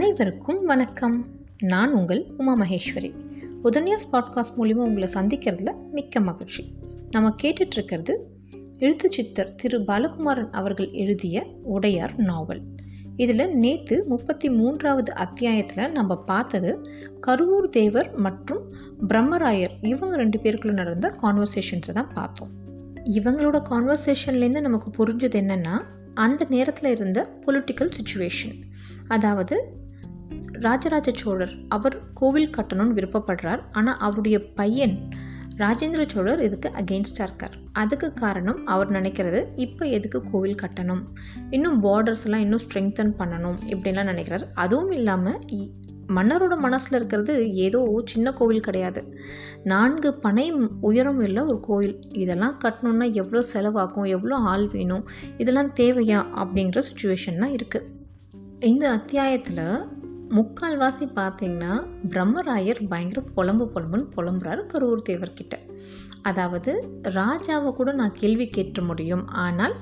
அனைவருக்கும் வணக்கம். நான் உங்கள் உமா மகேஸ்வரி. உதன்யாஸ் பாட்காஸ்ட் மூலிமா உங்களை சந்திக்கிறதுல மிக்க மகிழ்ச்சி. நம்ம கேட்டுட்ருக்கிறது எழுத்து சித்தர் திரு பாலகுமாரன் அவர்கள் எழுதிய உடையார் நாவல். இதில் நேற்று முப்பத்தி மூன்றாவது அத்தியாயத்தில் நம்ம பார்த்தது கருவூர் தேவர் மற்றும் பிரம்மராயர் இவங்க ரெண்டு பேருக்குள்ள நடந்த கான்வர்சேஷன்ஸை தான் பார்த்தோம். இவங்களோட கான்வர்சேஷன்லேருந்து நமக்கு புரிஞ்சது என்னென்னா அந்த நேரத்தில் இருந்த பொலிட்டிக்கல் சுச்சுவேஷன் அதாவது ராஜராஜ சோழர் அவர் கோவில் கட்டணும்னு விருப்பப்படுறார். ஆனால் அவருடைய பையன் ராஜேந்திர சோழர் இதுக்கு அகெயின்ஸ்டாக இருக்கார். அதுக்கு காரணம் அவர் நினைக்கிறது இப்போ எதுக்கு கோவில் கட்டணும்? இன்னும் பார்டர்ஸ்லாம் இன்னும் ஸ்ட்ரெங்தன் பண்ணணும் இப்படிலாம் நினைக்கிறார். அதுவும் இல்லாமல் மன்னரோட மனசில் இருக்கிறது ஏதோ சின்ன கோவில் கிடையாது. நான்கு பனை உயரம் உள்ள ஒரு கோவில். இதெல்லாம் கட்டணுன்னா எவ்வளோ செலவாகும் எவ்வளோ ஆள் வேணும் இதெல்லாம் தேவையா அப்படிங்கிற சுச்சுவேஷன் தான் இருக்குது இந்த அத்தியாயத்தில் முக்கால்வாசி பார்த்தீங்கன்னா பிரம்மராயர் பயங்கர புலம்பு புலம்புன்னு புலம்புறாரு கரூர் தேவர்கிட்ட அதாவது ராஜாவை கூட நான் கேள்வி கேட்ட முடியும். ஆனால்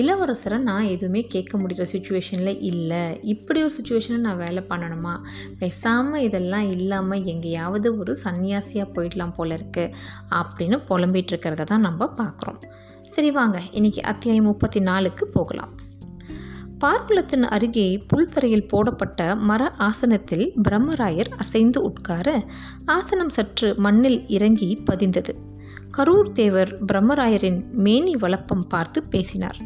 இளவரசரை நான் எதுவுமே கேட்க முடிகிற சுச்சுவேஷனில் இல்லை. இப்படி ஒரு சுச்சுவேஷனில் நான் வேலை பண்ணணுமா? பேசாமல் இதெல்லாம் இல்லாமல் எங்கேயாவது ஒரு சன்னியாசியாக போயிடலாம் போல இருக்கு அப்படின்னு புலம்பிகிட்டு இருக்கிறத தான் நம்ம பார்க்குறோம். சரி வாங்க இன்றைக்கி அத்தியாயம் முப்பத்தி நாலுக்கு போகலாம். பார்க்குளத்தின் அருகே புல்தரையில் போடப்பட்ட மர ஆசனத்தில் பிரம்மராயர் அசைந்து உட்கார ஆசனம் சற்று மண்ணில் இறங்கி பதிந்தது. கரூர் தேவர் பிரம்மராயரின் மேனி வளப்பம் பார்த்து பேசினார்.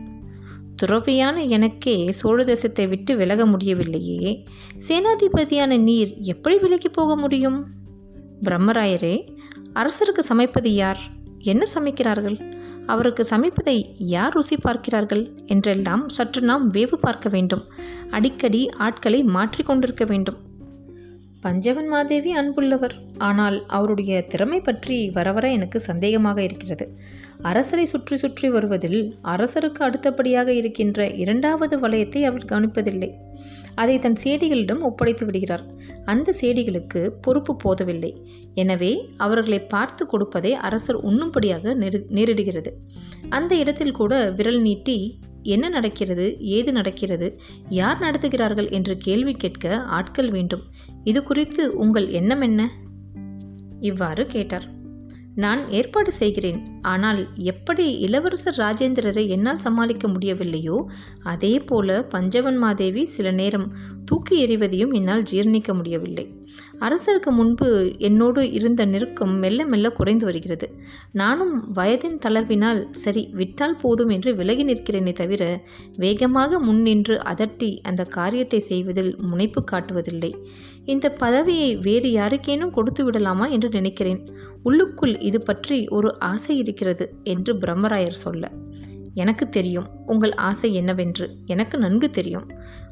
துறவியான எனக்கே சோழ தேசத்தை விட்டு விலக முடியவில்லையே. சேனாதிபதியான நீர் எப்படி விலகி போக முடியும்? பிரம்மராயரே அரசருக்கு சமைப்பது யார்? என்ன சமைக்கிறார்கள்? அவருக்கு சமைப்பதை யார் ருசி பார்க்கிறார்கள் என்றெல்லாம் சற்று நாம் வேவு பார்க்க வேண்டும். அடிக்கடி ஆட்களை மாற்றிக்கொண்டிருக்க வேண்டும். பஞ்சவன் மாதேவி அன்புள்ளவர். ஆனால் அவருடைய திறமை பற்றி வரவர எனக்கு சந்தேகமாக இருக்கிறது. அரசரை சுற்றி சுற்றி வருவதில் அரசருக்கு அடுத்தபடியாக இருக்கின்ற இரண்டாவது வளையத்தை அவர் கவனிப்பதில்லை. அதை தன் சேடிகளிடம் ஒப்படைத்து விடுகிறார். அந்த சேடிகளுக்கு பொறுப்பு போதவில்லை. எனவே அவர்களை பார்த்து கொடுப்பதை அரசர் உண்ணும்படியாக நெரு நேரிடுகிறது. அந்த இடத்தில் கூட விரல் நீட்டி என்ன நடக்கிறது? ஏது நடக்கிறது? யார் நடத்துகிறார்கள்? என்று கேள்வி கேட்க ஆட்கள் வேண்டும். இது குறித்து உங்கள் எண்ணம் என்ன? இவ்வாறு கேட்டார். நான் ஏற்பாடு செய்கிறேன். ஆனால் எப்படி இளவரசர் ராஜேந்திரரை என்னால் சமாளிக்க முடியவில்லையோ? அதே போல பஞ்சவன் மாதேவி சில நேரம் தூக்கி எறிவதையும் என்னால் ஜீர்ணிக்க முடியவில்லை. அரசருக்கு முன்பு என்னோடு இருந்த நெருக்கம் மெல்ல மெல்ல குறைந்து வருகிறது. நானும் வயதின் தளர்வினால் சரி விட்டால் போதும் என்று விலகி நிற்கிறேனே தவிர வேகமாக முன்னின்று அதட்டி அந்த காரியத்தை செய்வதில் முனைப்பு காட்டுவதில்லை. இந்த பதவியை வேறு யாருக்கேனும் கொடுத்து விடலாமா என்று நினைக்கிறேன். உள்ளுக்குள் இது பற்றி ஒரு ஆசை இருக்கிறது என்று பிரம்மராயர் சொல்ல. எனக்கு தெரியும். உங்கள் ஆசை என்னவென்று. எனக்கு நன்கு தெரியும்.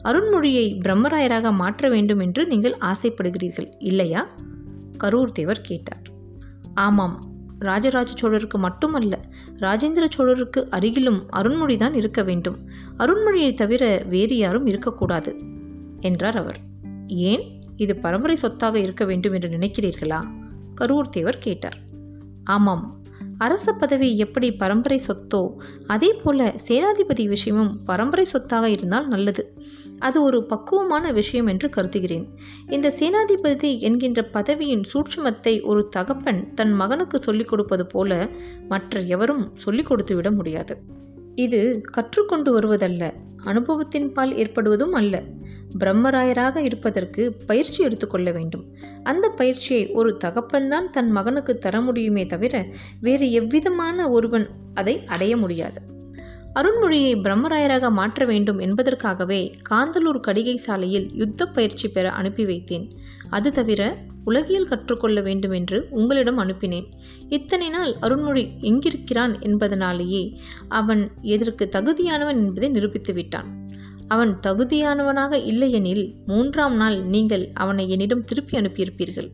அருண்மொழியை பிரம்மராயராக மாற்ற வேண்டும் என்று நீங்கள் ஆசைப்படுகிறீர்கள் இல்லையா? கரூர் தேவர் கேட்டார். ஆமாம். ராஜராஜ சோழருக்கு மட்டுமல்ல ராஜேந்திர சோழருக்கு அருகிலும் அருண்மொழிதான் இருக்க வேண்டும். அருண்மொழியை தவிர வேறு யாரும் இருக்கக்கூடாது என்றார் அவர். ஏன்? இது பரம்பரை சொத்தாக இருக்க வேண்டும் என்று நினைக்கிறீர்களா? கரூர் தேவர் கேட்டார். ஆமாம். அரச பதவி எப்படி பரம்பரை சொத்தோ அதே போல சேனாதிபதி விஷயமும் பரம்பரை சொத்தாக இருந்தால் நல்லது. அது ஒரு பக்குவமான விஷயம் என்று கருதுகிறேன். இந்த சேனாதிபதி என்கின்ற பதவியின் சூட்சுமத்தை ஒரு தகப்பன் தன் மகனுக்கு சொல்லிக் கொடுப்பது போல மற்ற எவரும் சொல்லிக் கொடுத்துவிட முடியாது. இது கற்றுக்கொண்டு வருவதல்ல. அனுபவத்தின் பால் ஏற்படுவதும் அல்ல. பிரம்மராயராக இருப்பதற்கு பயிற்சி எடுத்துக்கொள்ள வேண்டும். அந்த பயிற்சியை ஒரு தகப்பன்தான் தன் மகனுக்கு தர முடியுமே தவிர வேறு எவ்விதமான ஒருவன் அதை அடைய முடியாது. அருண்மொழியை பிரம்மராயராக மாற்ற வேண்டும் என்பதற்காகவே காந்தலூர் கடிகை சாலையில் யுத்த பயிற்சி பெற அனுப்பி வைத்தேன். அது தவிர உலகியல் கற்றுக்கொள்ள வேண்டும் என்று உங்களிடம் அனுப்பினேன். இத்தனை நாள் அருண்மொழி எங்கிருக்கிறான் என்பதனாலேயே அவன் எதற்கு தகுதியானவன் என்பதை நிரூபித்து விட்டான். அவன் தகுதியானவனாக இல்லையெனில் மூன்றாம் நாள் நீங்கள் அவனை என்னிடம் திருப்பி அனுப்பியிருப்பீர்கள்.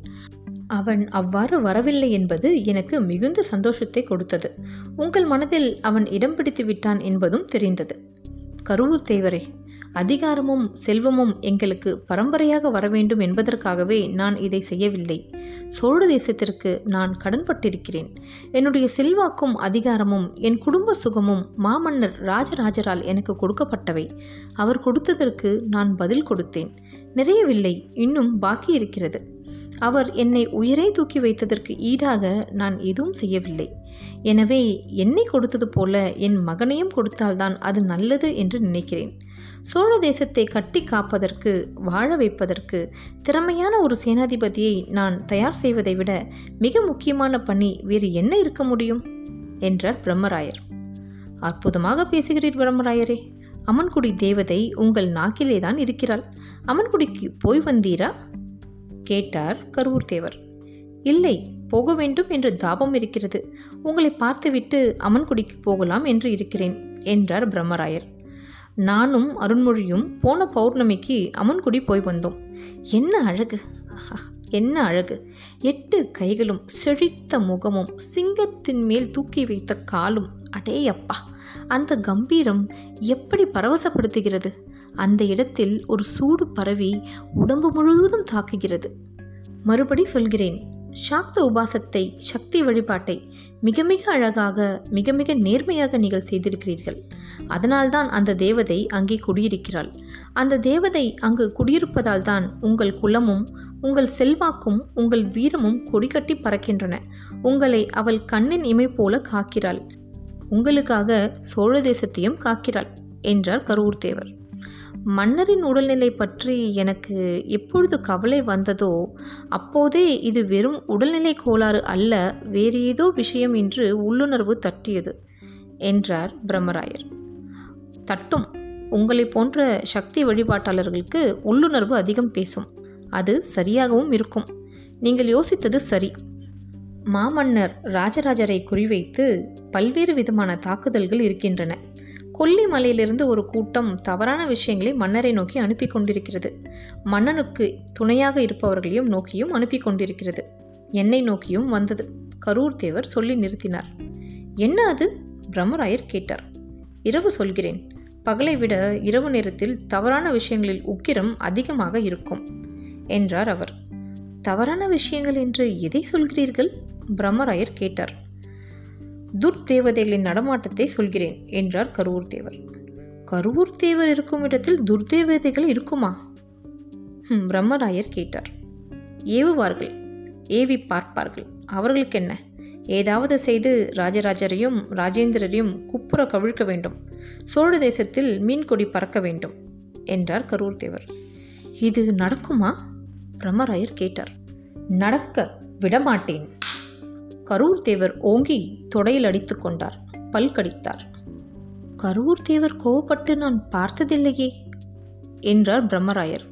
அவன் அவ்வாறு வரவில்லை என்பது எனக்கு மிகுந்த சந்தோஷத்தை கொடுத்தது. உங்கள் மனதில் அவன் இடம் பிடித்து விட்டான் என்பதும் தெரிந்தது. கருவூர் தேவரே அதிகாரமும் செல்வமும் எங்களுக்கு பரம்பரையாக வர வேண்டும் என்பதற்காகவே நான் இதை செய்யவில்லை. சோழ தேசத்திற்கு நான் கடன்பட்டிருக்கிறேன். என்னுடைய செல்வாக்கும் அதிகாரமும் என் குடும்ப சுகமும் மாமன்னர் ராஜராஜரால் எனக்கு கொடுக்கப்பட்டவை. அவர் கொடுத்ததற்கு நான் பதில் கொடுத்தேன். நிறையவில்லை இன்னும் பாக்கி இருக்கிறது. அவர் என்னை உயரே தூக்கி வைத்ததற்கு ஈடாக நான் எதுவும் செய்யவில்லை. எனவே என்னை கொடுத்தது போல என் மகனையும் கொடுத்தால்தான் அது நல்லது என்று நினைக்கிறேன். சோழ தேசத்தை கட்டி காப்பதற்கு வாழ வைப்பதற்கு திறமையான ஒரு சேனாதிபதியை நான் தயார் செய்வதை விட மிக முக்கியமான பணி வேறு என்ன இருக்க முடியும்? என்றார் பிரம்மராயர். அற்புதமாக பேசுகிறீர் பிரம்மராயரே. அமன்குடி தேவதை உங்கள் நாக்கிலே தான் இருக்கிறாள். அமன்குடிக்கு போய் வந்தீரா? கேட்டார் கருவூர் தேவர் இல்லை போக வேண்டும் என்று தாபம் இருக்கிறது. உங்களை பார்த்துவிட்டு அமன்குடிக்கு போகலாம் என்று இருக்கிறேன் என்றார் பிரம்மராயர். நானும் அருண்மொழியும் போன பௌர்ணமிக்கு அமன்குடி போய் வந்தோம். என்ன அழகு என்ன அழகு. எட்டு கைகளும் செழித்த முகமும் சிங்கத்தின் மேல் தூக்கி வைத்த காலும். அடே அப்பா அந்த கம்பீரம் எப்படி பரவசப்படுத்துகிறது? அந்த இடத்தில் ஒரு சூடு பரவி உடம்பு முழுவதும் தாக்குகிறது. மறுபடி சொல்கிறேன் சாக்த உபாசத்தை சக்தி வழிபாட்டை மிக மிக அழகாக மிக மிக நேர்மையாக நீங்கள் செய்திருக்கிறீர்கள். அதனால்தான் அந்த தேவதை அங்கே குடியிருக்கிறாள். அந்த தேவதை அங்கு குடியிருப்பதால் தான் உங்கள் குலமும் உங்கள் செல்வாக்கும் உங்கள் வீரமும் கொடிகட்டி பறக்கின்றன. உங்களை அவள் கண்ணின் இமை போல காக்கிறாள். உங்களுக்காக சோழ தேசத்தையும் காக்கிறாள் என்றார் கரூர் தேவர். மன்னரின் உடல்நிலை பற்றி எனக்கு எப்பொழுது கவலை வந்ததோ அப்போதே இது வெறும் உடல்நிலை கோளாறு அல்ல வேறு ஏதோ விஷயம் என்று உள்ளுணர்வு தட்டியது என்றார் பிரம்மராயர். தட்டும். உங்களை போன்ற சக்தி வழிபாட்டாளர்களுக்கு உள்ளுணர்வு அதிகம் பேசும். அது சரியாகவும் இருக்கும். நீங்கள் யோசித்தது சரி. மாமன்னர் ராஜராஜரை குறிவைத்து பல்வேறு விதமான தாக்குதல்கள் இருக்கின்றன. கொல்லிமலையிலிருந்து ஒரு கூட்டம் தவறான விஷயங்களை மன்னரை நோக்கி அனுப்பி கொண்டிருக்கிறது. மன்னனுக்கு துணையாக இருப்பவர்களையும் நோக்கியும் அனுப்பி கொண்டிருக்கிறது. என்னை நோக்கியும் வந்தது. கரூர் தேவர் சொல்லி நிறுத்தினார். என்ன அது? பிரம்மராயர் கேட்டார். இரவு சொல்கிறேன். பகலை விட இரவு நேரத்தில் தவறான விஷயங்களில் உக்கிரம் அதிகமாக இருக்கும் என்றார் அவர். தவறான விஷயங்கள் என்று எதை சொல்கிறீர்கள்? பிரம்மராயர் கேட்டார். துர்தேவதைகளின் நடமாட்டத்தை சொல்கிறேன் என்றார் கருவூர் தேவர் கருவூர் தேவர் இருக்கும் இடத்தில் துர்தேவதைகள் இருக்குமா? பிரம்மராயர் கேட்டார். ஏவுவார்கள் ஏவி பார்ப்பார்கள். அவர்களுக்கு என்ன ஏதாவது செய்து ராஜராஜரையும் ராஜேந்திரரையும் குப்புற கவிழ்க்க வேண்டும். சோழ தேசத்தில் மீன்கொடி பறக்க வேண்டும் என்றார் கரூர் தேவர் இது நடக்குமா? பிரம்மராயர் கேட்டார். நடக்க விடமாட்டேன் கரூர் தேவர் ஓங்கி தொடையில் அடித்து கொண்டார். பல்கடித்தார் கரூர் தேவர் கோவப்பட்டு நான் பார்த்ததில்லையே என்றார் பிரம்மராயர்.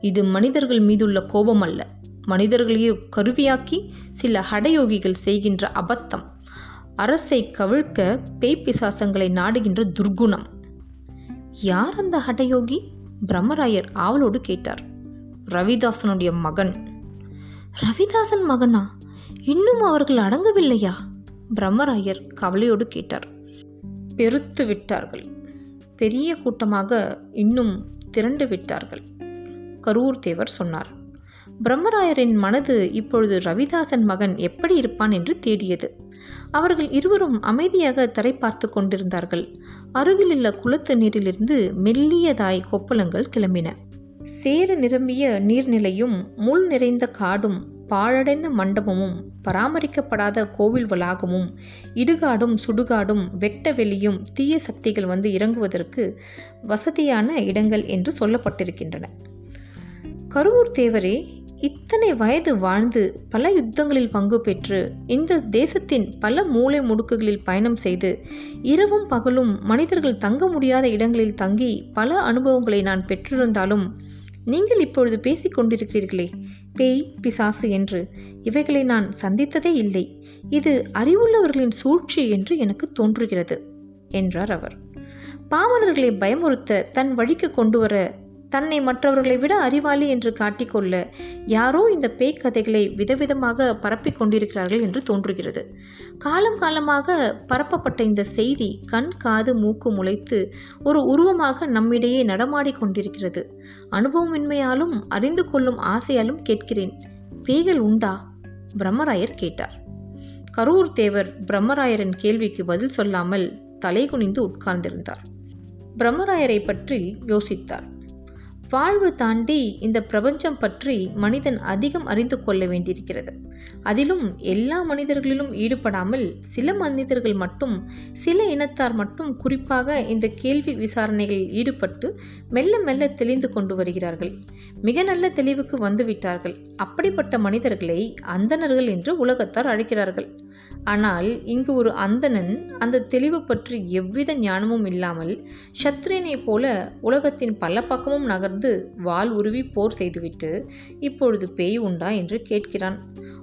இது மனிதர்கள் மீதுள்ள கோபம் அல்ல. மனிதர்களையே கருவியாக்கி சில ஹடயோகிகள் செய்கின்ற அபத்தம். அரசை கவிழ்க்க பேய் பிசாசங்களை நாடுகின்ற துர்குணம் யார் அந்த ஹடயோகி? பிரம்மராயர் ஆவலோடு கேட்டார். ரவிதாசனுடைய மகன். ரவிதாசன் மகனா? இன்னும் அவர்கள் அடங்கவில்லையா? பிரம்மராயர் கவலையோடு கேட்டார். பெருத்து விட்டார்கள். பெரிய கூட்டமாக இன்னும் திரண்டு விட்டார்கள். கரூர் தேவர் சொன்னார். பிரம்மராயரின் மனது இப்பொழுது ரவிதாசன் மகன் எப்படி இருப்பான் என்று தேடியது. அவர்கள் இருவரும் அமைதியாக தரை பார்த்து கொண்டிருந்தார்கள். அருகிலுள்ள குளத்து நீரிலிருந்து மெல்லியதாய் கொப்பளங்கள் கிளம்பின. சேறு நிரம்பிய நீர்நிலையும் முள் நிறைந்த காடும் பாழடைந்த மண்டபமும் பராமரிக்கப்படாத கோவில் வளாகமும் இடுகாடும் சுடுகாடும் வெட்ட வெளியும் தீய சக்திகள் வந்து இறங்குவதற்கு வசதியான இடங்கள் என்று சொல்லப்பட்டிருக்கின்றன. கருவூர் தேவரே இத்தனை வயது வாழ்ந்து பல யுத்தங்களில் பங்கு பெற்று இந்த தேசத்தின் பல மூலை முடுக்குகளில் பயணம் செய்து இரவும் பகலும் மனிதர்கள் தங்க முடியாத இடங்களில் தங்கி பல அனுபவங்களை நான் பெற்றிருந்தாலும் நீங்கள் இப்பொழுது பேசிக் கொண்டிருக்கிறீர்களே பேய் பிசாசு என்று. இவைகளை நான் சந்தித்ததே இல்லை. இது அறிவுள்ளவர்களின் சூழ்ச்சி என்று எனக்கு தோன்றுகிறது என்றார் அவர். பாவலர்களை பயமுறுத்த தன் வழிக்கு கொண்டு வர தன்னை மற்றவர்களை விட அறிவாளி என்று காட்டிக்கொள்ள யாரோ இந்த பேய் கதைகளை விதவிதமாக பரப்பிக் கொண்டிருக்கிறார்கள் என்று தோன்றுகிறது. காலம் காலமாக பரப்பப்பட்ட இந்த செய்தி கண் காது மூக்கு முளைத்து ஒரு உருவமாக நம்மிடையே நடமாடி கொண்டிருக்கிறது. அனுபவமின்மையாலும் அறிந்து கொள்ளும் ஆசையாலும் கேட்கிறேன் பேய்கள் உண்டா? பிரம்மராயர் கேட்டார். கரூர் தேவர் பிரம்மராயரின் கேள்விக்கு பதில் சொல்லாமல் தலைகுனிந்து உட்கார்ந்திருந்தார். பிரம்மராயரை பற்றி யோசித்தார். வாழ்வு தாண்டி இந்த பிரபஞ்சம் பற்றி மனிதன் அதிகம் அறிந்து கொள்ள வேண்டியிருக்கிறது. அதிலும் எல்லா மனிதர்களிலும் ஈடுபடாமல் சில மனிதர்கள் மட்டும் சில இனத்தார் மட்டும் குறிப்பாக இந்த கேள்வி விசாரணைகளில் ஈடுபட்டு மெல்ல மெல்ல தெளிந்து கொண்டு வருகிறார்கள். மிக நல்ல தெளிவுக்கு வந்துவிட்டார்கள். அப்படிப்பட்ட மனிதர்களை அந்தணர்கள் என்று உலகத்தார் அழைக்கிறார்கள். ஆனால் இங்கு ஒரு அந்தணன் அந்த தெளிவு பற்றி எவ்வித ஞானமும் இல்லாமல் சத்ரியனை போல உலகத்தின் பல பக்கமும் நகர்ந்து வால் உருவி போர் செய்துவிட்டு இப்பொழுது பேய் உண்டா என்று கேட்கிறான்.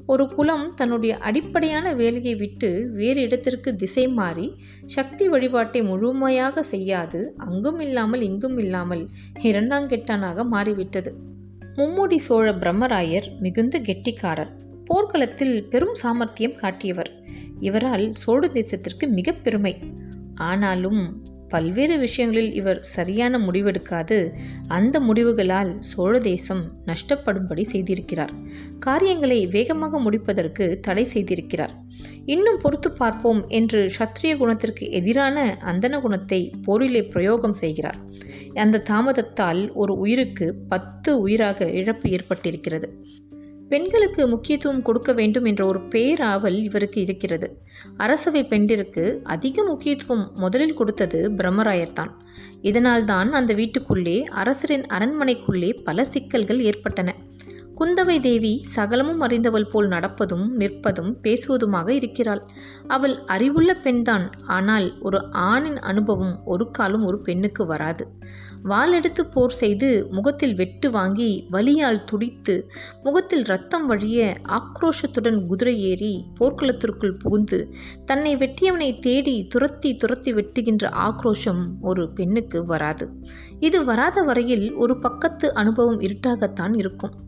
ஒரு குலம் தன்னுடைய அடிப்படையான வேலையை விட்டு வேறு இடத்திற்கு திசை மாறி சக்தி வழிபாட்டை முழுமையாக செய்யாது அங்கும் இல்லாமல் இங்கும் இல்லாமல் இரண்டாங்கெட்டானாக மாறிவிட்டது. மும்முடி சோழ பிரம்மராயர் மிகுந்த கெட்டிக்காரர். போர்க்களத்தில் பெரும் சாமர்த்தியம் காட்டியவர். இவரால் சோழ தேசத்திற்கு மிக பெருமை. ஆனாலும் பல்வேறு விஷயங்களில் இவர் சரியான முடிவெடுக்காது. அந்த முடிவுகளால் சோழ தேசம் நஷ்டப்படும்படி செய்திருக்கிறார். காரியங்களை வேகமாக முடிப்பதற்கு தடை செய்திருக்கிறார். இன்னும் பொறுத்து பார்ப்போம் என்று சத்திரிய குணத்திற்கு எதிரான அந்தன குணத்தை போரிலே பிரயோகம் செய்கிறார். அந்த தாமதத்தால் ஒரு உயிருக்கு பத்து உயிராக இழப்பு ஏற்பட்டிருக்கிறது. பெண்களுக்கு முக்கியத்துவம் கொடுக்க வேண்டும் என்ற ஒரு பேராவல் இவருக்கு இருக்கிறது. அரசவை பெண்டிற்கு அதிக முக்கியத்துவம் முதலில் கொடுத்தது பிரம்மராயர் தான். இதனால்தான் அந்த வீட்டுக்குள்ளே அரசரின் அரண்மனைக்குள்ளே பல சிக்கல்கள் ஏற்பட்டன. குந்தவை தேவி சகலமும் அறிந்தவள் போல் நடப்பதும் நிற்பதும் பேசுவதுமாக இருக்கிறாள். அவள் அறிவுள்ள பெண்தான். ஆனால் ஒரு ஆணின் அனுபவம் ஒரு காலம் ஒரு பெண்ணுக்கு வராது. வாளெடுத்து போர் செய்து முகத்தில் வெட்டு வாங்கி வலியால் துடித்து முகத்தில் ரத்தம் வழிய ஆக்ரோஷத்துடன் குதிரை ஏறி போர்க்களத்திற்குள் புகுந்து தன்னை வெட்டியவனை தேடி துரத்தி துரத்தி வெட்டுகின்ற ஆக்ரோஷம் ஒரு பெண்ணுக்கு வராது. இது வராத வரையில் ஒரு பக்கத்து அனுபவம் இருட்டாகத்தான் இருக்கும்.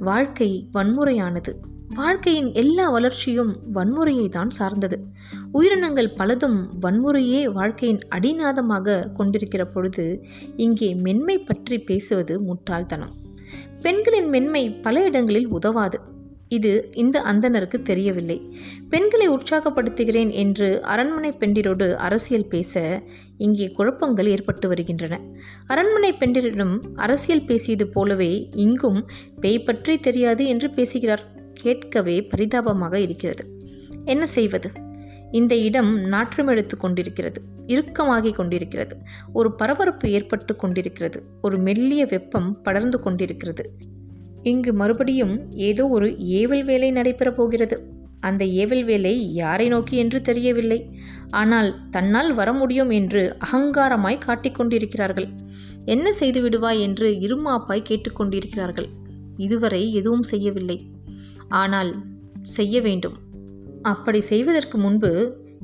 வாழ்க்கை வன்முறையானது. வாழ்க்கையின் எல்லா வளர்ச்சியும் வன்முறையை தான் சார்ந்தது. உயிரினங்கள் பலதும் வன்முறையே வாழ்க்கையின் அடிநாதமாக கொண்டிருக்கிற பொழுது இங்கே மென்மை பற்றி பேசுவது முட்டாள்தனம். பெண்களின் மென்மை பல இடங்களில் உதவாது. இது இந்த அந்தனருக்கு தெரியவில்லை. பெண்களை உற்சாகப்படுத்துகிறேன் என்று அரண்மனை பெண்டிரோடு அரசியல் பேச இங்கே குழப்பங்கள் ஏற்பட்டு வருகின்றன. அரண்மனை பெண்டிரிடம் அரசியல் பேசியது போலவே இங்கும் பேய் பற்றி தெரியாது என்று பேசுகிறார் கேட்கவே பரிதாபமாக இருக்கிறது. என்ன செய்வது? இந்த இடம் நாற்றம் எடுத்து கொண்டிருக்கிறது இறுக்கமாகி கொண்டிருக்கிறது. ஒரு பரபரப்பு ஏற்பட்டு கொண்டிருக்கிறது. ஒரு மெல்லிய வெப்பம் படர்ந்து கொண்டிருக்கிறது. இங்கு மறுபடியும் ஏதோ ஒரு ஏவல் வேலை நடைபெறப் போகிறது. அந்த ஏவல் வேலை யாரை நோக்கி என்று தெரியவில்லை. ஆனால் தன்னால் வர முடியும் என்று அகங்காரமாய் காட்டிக்கொண்டிருக்கிறார்கள் என்ன செய்து விடுவாய்? என்று இருமாப்பாய் கேட்டுக்கொண்டிருக்கிறார்கள் இதுவரை எதுவும் செய்யவில்லை. ஆனால் செய்ய வேண்டும். அப்படி செய்வதற்கு முன்பு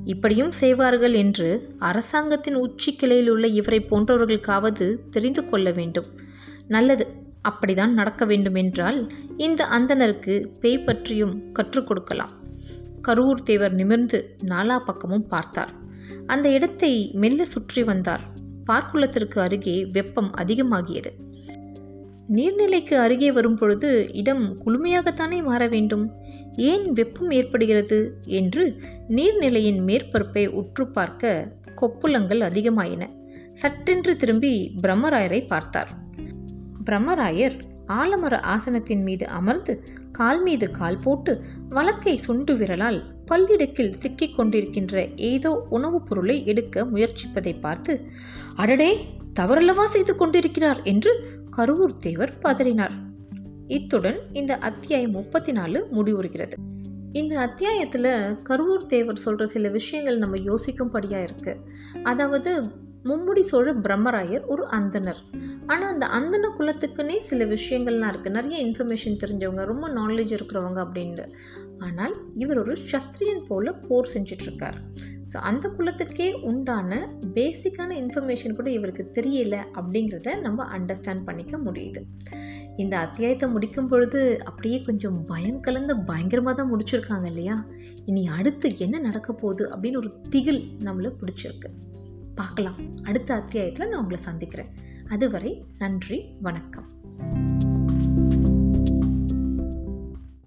இப்படியும் செய்வார்கள் என்று அரசாங்கத்தின் உச்சி கிளையில் உள்ள இவரை போன்றவர்களுக்காவது தெரிந்து கொள்ள வேண்டும். நல்லது. அப்படிதான் நடக்க வேண்டுமென்றால் இந்த அந்தனருக்கு பேய் பற்றியும் கற்றுக் கொடுக்கலாம். கரூர் தேவர் நிமிர்ந்து நாலா பக்கமும் பார்த்தார். அந்த இடத்தை மெல்ல சுற்றி வந்தார். பார்க்குளத்திற்கு அருகே வெப்பம் அதிகமாகியது. நீர்நிலைக்கு அருகே வரும்பொழுது இடம் குளுமையாகத்தானே மாற வேண்டும்? ஏன் வெப்பம் ஏற்படுகிறது என்று நீர்நிலையின் மேற்பரப்பை உற்று பார்க்க கொப்புளங்கள் அதிகமாயின. சட்டென்று திரும்பி பிரம்மராயரை பார்த்தார். பிரம்மராயர் ஆலமர ஆசனத்தின் மீது அமர்ந்து கால் மீது கால் போட்டு வழக்கை சுண்டு விரலால் பல்லிடுக்கில் சிக்கிக் கொண்டிருக்கின்ற ஏதோ உணவுப் பொருளை எடுக்க முயற்சிப்பதை பார்த்து அடடே தவறல்லவா செய்து கொண்டிருக்கிறார்? என்று கருவூர் தேவர் பதறினார். இத்துடன் இந்த அத்தியாயம் முப்பத்தி நாலு முடிவுறுகிறது. இந்த அத்தியாயத்தில் கருவூர் தேவர் சொல்கிற சில விஷயங்கள் நம்ம யோசிக்கும்படியாக இருக்குது அதாவது மும்முடி சோழ பிரம்மராயர் ஒரு அந்தனர் ஆனால் அந்த அந்தன குலத்துக்குன்னே சில விஷயங்கள்லாம் இருக்குது நிறைய இன்ஃபர்மேஷன் தெரிஞ்சவங்க ரொம்ப நாலேஜ் இருக்கிறவங்க அப்படின்ட்டு. ஆனால் இவர் ஒரு சத்திரியன் போல் போர் செஞ்சிட்ருக்கார். ஸோ அந்த குலத்துக்கே உண்டான பேசிக்கான இன்ஃபர்மேஷன் கூட இவருக்கு தெரியல அப்படிங்கிறத நம்ம அண்டர்ஸ்டாண்ட் பண்ணிக்க முடியுது. இந்த அத்தியாயத்தை முடிக்கும் பொழுது அப்படியே கொஞ்சம் பயம் கலந்த பயங்கரமாக தான் முடிச்சிருக்காங்க இல்லையா? இனி அடுத்து என்ன நடக்க போகுது அப்படின்னு ஒரு திகில் நம்மளை பிடிச்சிருக்கு. பார்க்கலாம். அடுத்த அத்தியாயத்தில் நான் உங்களை சந்திக்கிறேன். அதுவரை நன்றி வணக்கம்.